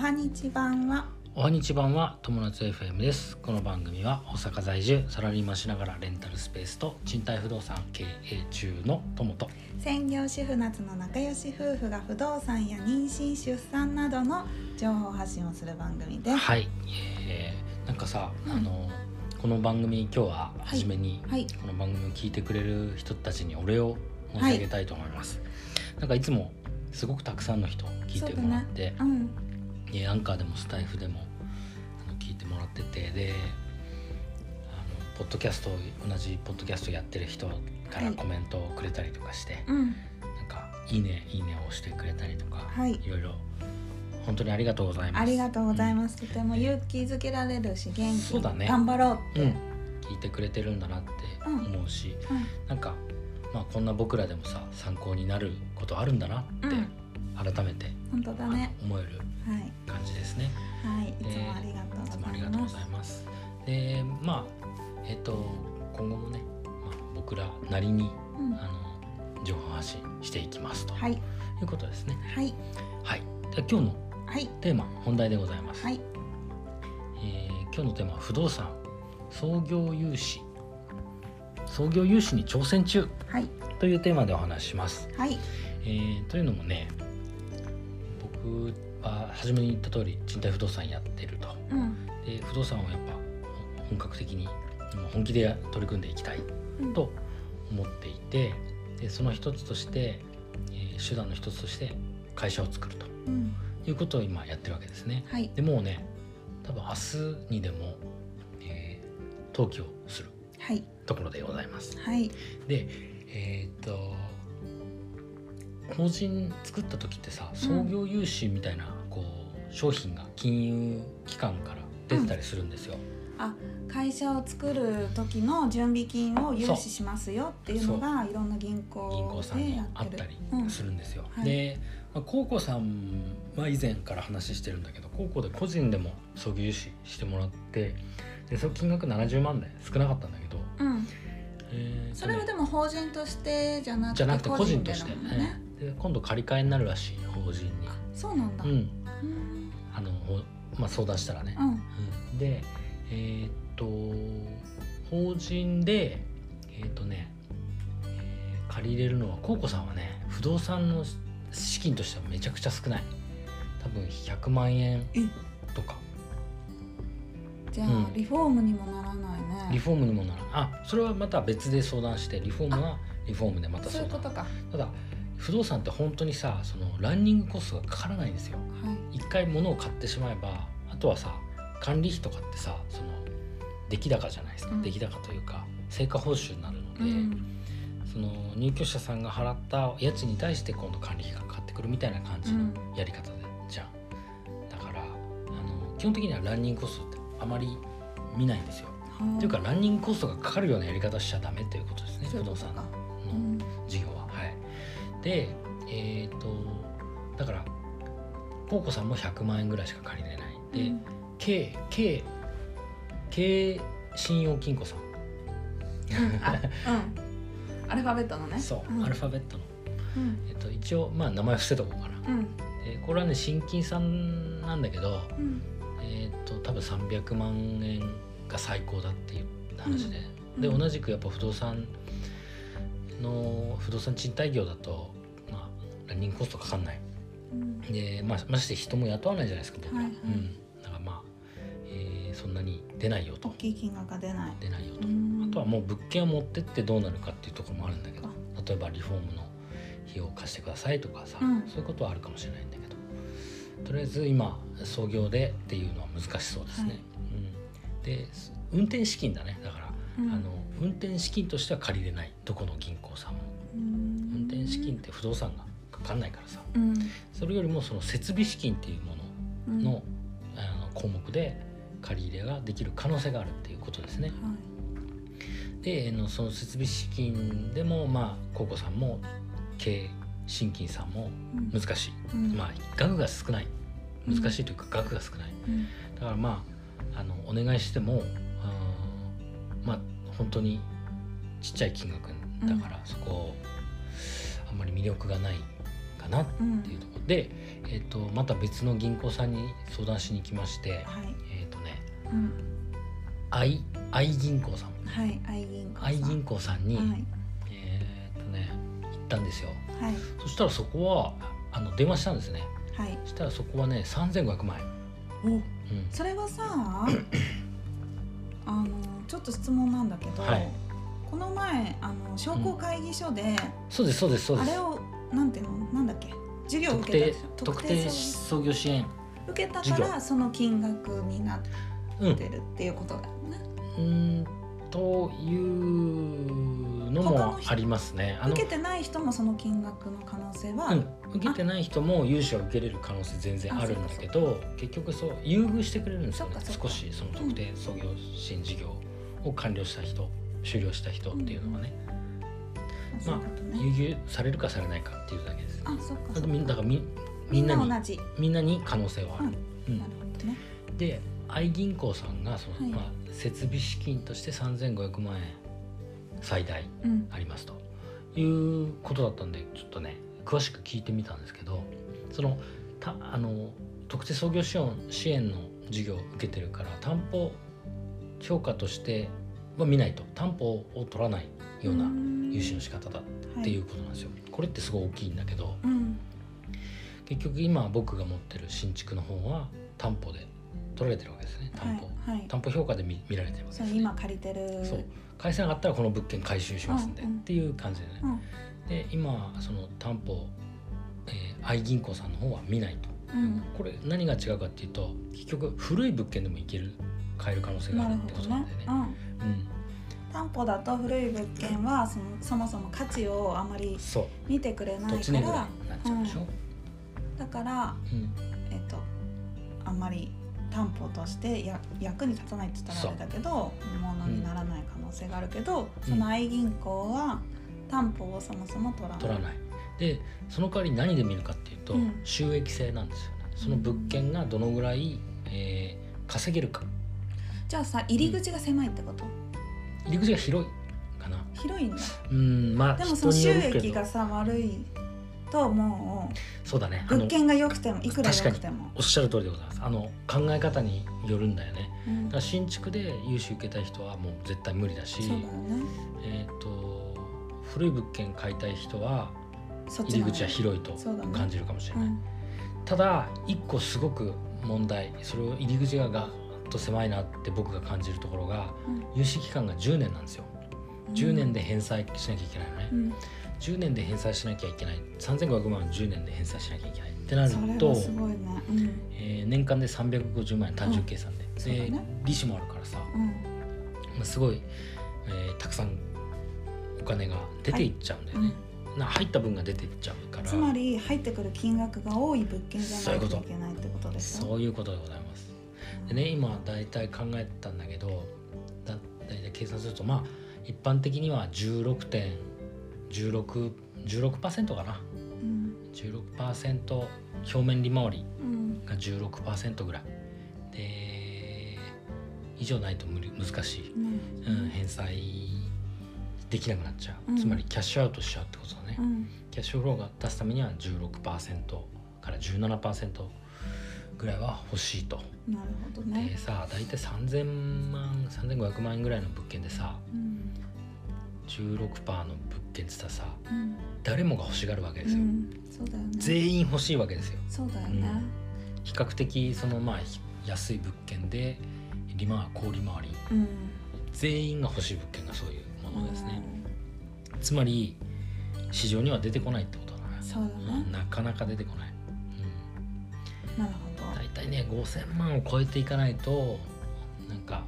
はにち版は。おはにち版は友達 FM です。この番組は大阪在住サラリーマンしながらレンタルスペースと賃貸不動産経営中の友と。専業主婦夏の仲良し夫婦が不動産や妊娠出産などの情報発信をする番組です。はい、えー、なんかさ、うん。あのこの番組今日は初めに、はい。この番組を聞いてくれる人たちにお礼を申し上げたいと思います、なんかいつもすごくたくさんの人聞いてもらって、うんえアンカーでもスタイフでもあの聞いてもらっててであのポッドキャスト同じポッドキャストやってる人からはい。コメントをくれたりとかして、うん。なんか「いいねいいね」を押してくれたりとか、はい。いろいろ本当にありがとうございます。ありがとうございます、とても勇気づけられるし元気そうだね。頑張ろうって、うん、聞いてくれてるんだなってうん。思うし、うんなんか、まあ、こんな僕らでもさ参考になることあるんだなってうん改めて、本当だね。思えるはい。感じですね。はい。いつもありがとういつもあございます。りがとうございます。でまあえっ、と今後もね、まあ、僕らなりにうん。あの情報発信していきますと。はい。いうことですね。はい。はい。で今日のはい。テーマ本題でございます。はい。えー今日のテーマは不動産。創業融資。創業融資に挑戦中はい。というテーマでお話しします。はい。えーというのもね僕は初めに言った通り賃貸不動産やってると。うんで不動産をやっぱ本格的に本気で取り組んでいきたいうんと思っていてでその一つとして、えー手段の一つとして会社を作るとうんいうことを今やってるわけですね。はいでもうね多分明日にでも、えー登記をするはいところでございます。はいでえーっと法人作った時ってさ創業融資みたいな、こう商品が金融機関から出てたりするんですよ。あ会社を作る時の準備金を融資しますよっていうのがいろんな銀銀行行さんにでやってる。あったりうん。するんですよ。はい。で、まあ、コウコさんは以前から話してるんだけどコウコで個人でも創業融資してもらってでその金額70万で少なかったんだけど、うん。えーとねそれはでも法人としてじゃなくてじゃなくて個人とでして、ねで今度借り換えになるらしい法人に。そうなんだ。うん、うん。あのほまあ、相談したらね。うん。うん。でえーっと法人でえーっとね、えー借りれるのはコウコさんはね不動産の資金としてはめちゃくちゃ少ない。多分100万円え？とか。じゃあ、うん。リフォームにもならないね。リフォームにもならあそれはまた別で相談してリフォームはリフォームでまた相談。そういうことか。はただ不動産って本当にさそのランニングコストがかからないんですよ。い。一回物を買ってしまえばあとはさ管理費とかってさその出来高じゃないですか、うん。出来高というか成果報酬になるので、うん。その入居者さんが払った家賃に対して今度管理費がかかってくるみたいな感じのやり方で、じゃん。だからあの基本的にはランニングコストってあまり見ないんですよ、はあというかランニングコストがかかるようなやり方しちゃダメということですね不動産のでえっ、とだからコウコさんも100万円ぐらいしか借りれないで、うん。K K K 信用金庫さん。うん。アルファベットのね。そう、ん。アルファベットの、うん。えっと、一応まあ名前伏せとこうかな。うん。でこれはね新金さんなんだけどうん。えっと多分300万円が最高だっていう話で、で同じくやっぱ不動産の不動産賃貸業だとまあランニングコストかかんない。うん。で、まあ、まして人も雇わないじゃないですか僕。ら、はいはい。うん。だからまあ、えーそんなに出ないよと。大きい金額が出ない。出ないよと、うん。あとはもう物件を持ってってどうなるかっていうところもあるんだけど例えばリフォームの費用を貸してくださいとかさ、うん。そういうことはあるかもしれないんだけどとりあえず今創業でっていうのは難しそうですね、はい。うん、で運転資金だね。だから、うん。あの運転資金としては借りれないどこの銀行さんも。うん。運転資金って不動産がかかんないからさ。うん。それよりもその設備資金っていうもうん。のの,、あの項目で借り入れができる可能性があるっていうことですね。はであのその設備資金でもまあコウコさんも経新金さんも難しい、うん。まあ額が少ない。難しいというか額が少ない。うん。だからまああのお願いしてもまあ本当にちっちゃい金額だから、そこあんまり魅力がないかなってうんいうところで、えっとまた別の銀行さんに相談しに来まして、はい。えっとねうん。愛愛銀行さん。はい愛銀行さん。愛銀行さんに、はい。えっとね行ったんですよ。はい。そしたらそこはあの電話したんですね。はい。そしたらそこはね3500万円、お。うん、それはさあのちょっと質問なんだけど、はい。この前あの商工会議所で、そうですそうですそうです。あれをなんていうの？なんだっけ？授業を受けた特定創業支援。受けたからその金額になっうんてるっていうことだよね、うーんというのもありますね。あの受けてない人もその金額の可能性は、うん、受けてない人も融資は受けれる可能性全然あるんだけど結局そう優遇してくれるんですよね。少しその特定創業支援事業を完了した人終了した人っていうのはね、そういうことね、優遇されるかされないかっていうだけです。あそっかだからみんなにみんなに可能性はある。うん。なるほどね。で愛銀行さんがその、はい。まあ、設備資金として3500万円最大うん。ありますと。いうことだったんでちょっとね詳しく聞いてみたんですけどそのたあの特定創業支援支援の授業を受けてるから担保評価としては見ないと。担保を取らないような融資の仕方だっていうことなんですよ。これってすごい大きいんだけどうん。結局今僕が持ってる新築の方は担保で取られてるわけですね担保、はい。はい担保評価で見見られてるわけです、ね、今借りてる。そう。返せなかったらこの物件回収しますんで、うんうん。っていう感じでね、うん。で今その担保、えー、愛銀行さんの方は見ないと。うん。これ何が違うかっていうと結局古い物件でもいける買える可能性があなるってことなんだよね。うん。担保だと古い物件はそのそもそも価値をあまり見てくれないからうでしょ？だからうん。えっとあんまり担保としてや役に立たないって言ったらあれだけどものにならない可能性があるけど、その愛銀行は担保をそもそも取らない。取らない。でその代わり何で見るかっていうと、うん。収益性なんですよね。その物件がどのぐらい、えー稼げるか。じゃあさ入り口が狭いってこと、入り口が広いかな。広いんだ。うんまあでもその収益がさ悪いともそうだね。物件が良くてもいくら良くても、おっしゃる通りでございます。あの考え方によるんだよね。うん。だから新築で融資受けたい人はもう絶対無理だしね。えー、と古い物件買いたい人は入り口は広いと感じるかもしれない、うん。ただ一個すごく問題それを入り口がガーッと狭いなって僕が感じるところが融資期間が10年なんですよ。うん10年で返済しなきゃいけないのね、うん。10年で返済しなきゃいけない。3500万10年で返済しなきゃいけない。ってなるとね。うん。えー年間で350万円単純計算で、うだね。利子もあるからさ、うん。まあ、すごい、えーたくさんお金が出ていっちゃうんだよね、な入った分が出ていっちゃうから。つまり入ってくる金額が多い物件じゃないといそういうことけないってことでしょ？そういうこと。でございます。でね今大体考えたんだけどだ大体計算するとまあ一般的には16.16% 16%かな。うん16%表面利回りうんが16%ぐらい。で以上ないと無理難しい、うんうん、返済できなくなっちゃう、うん。つまりキャッシュアウトしちゃうってことだね、うん。キャッシュフローが出すためには16%から17%ぐらいは欲しいと、なるほどね。でさ大体3000万3500万円ぐらいの物件でさうん16%の物件ってさうん誰もが欲しがるわけですよ、うん。そうだよね。全員欲しいわけですよ。そうだよね。比較的そのまあひ安い物件で利回高利回り。うん。全員が欲しい物件がそういうものですね、つまり市場には出てこないってことだな、そうなかなか出てこない、うん、なるほどね5000万を超えていかないとなんか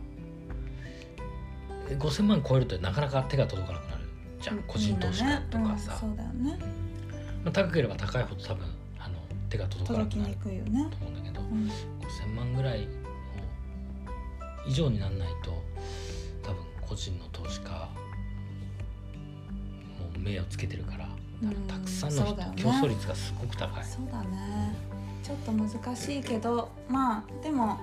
え5000万超えるとなかなか手が届かなくなるじゃん個人投資家とかさ、うね。まあ、高ければ高いほど多分あの手が届かなくなると思うんだけどうん。5000万ぐらいを以上にならないと多分個人の投資家もう目をつけてるからたくさんの人、ね。競争率がすごく高い。そうだねちょっと難しいけどまあでも、ま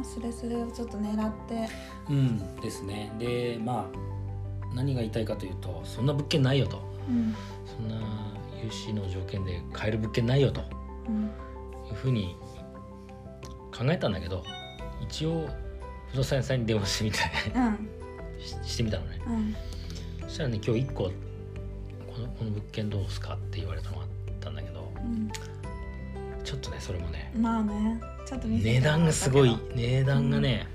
あ、スレスレをちょっと狙って。うん、ですね。でまあ何が言いたいかというとそんな物件ないよと。うんそんな融資の条件で買える物件ないよと。うんいうふうに考えたんだけど一応不動産屋さんに電話してみたいうん。ししてみたのね。うん。そしたらね今日1個このこの物件どうすかって言われたのがあっちょっとねそれもねうんまあねちょっと値段がすごい値段がね、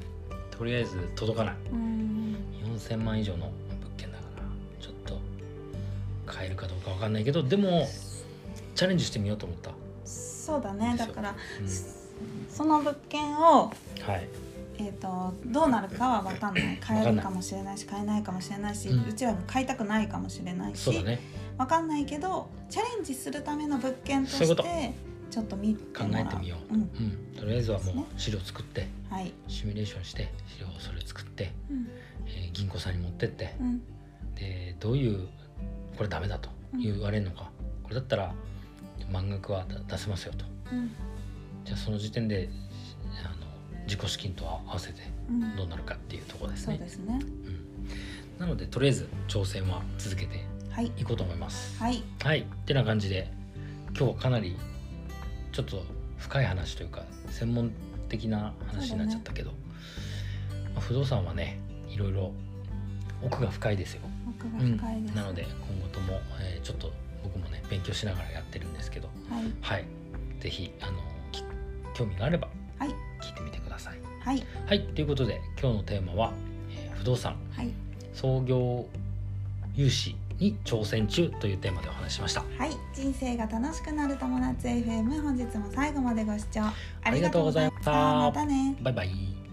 とりあえず届かない。うん。4000万以上の物件だからちょっと買えるかどうかわかんないけどでもチャレンジしてみようと思った、そうだねだからうん。その物件をはい。えー、とどうなるかは分かんない。買えるかもしれないし買えないかもしれないし、ううんちらが買いたくないかもしれないしそうだね分かんないけどチャレンジするための物件としてちょっと見て考えてみよう、うん。うん、とりあえずはもう資料作ってはい、シミュレーションして資料をそれ作って、うん。えー銀行さんに持ってってうん。でどういうこれダメだと言われるのか、これだったら満額は出せますよと。うん。じゃあその時点であの自己資金と合わせてうん。どうなるかっていうところですね。そうですね。なのでとりあえず挑戦は続けてはい。いこうと思います。はい。はい。ってな感じで今日はかなりちょっと深い話というか専門的な話になっちゃったけど、まあ不動産はねいろいろ奥が深いですよ、奥がうん深いです、なので今後とも、えーちょっと僕もね勉強しながらやってるんですけど。はい。はい。是非あのき興味があればはい。聞いてみてください。はい。はい。ということで今日のテーマは、えー不動産。はい。創業融資に挑戦中というテーマでお話ししました。はい。人生が楽しくなる友達 FM 本日も最後までご視聴あありがとうございました。またね。バイバイ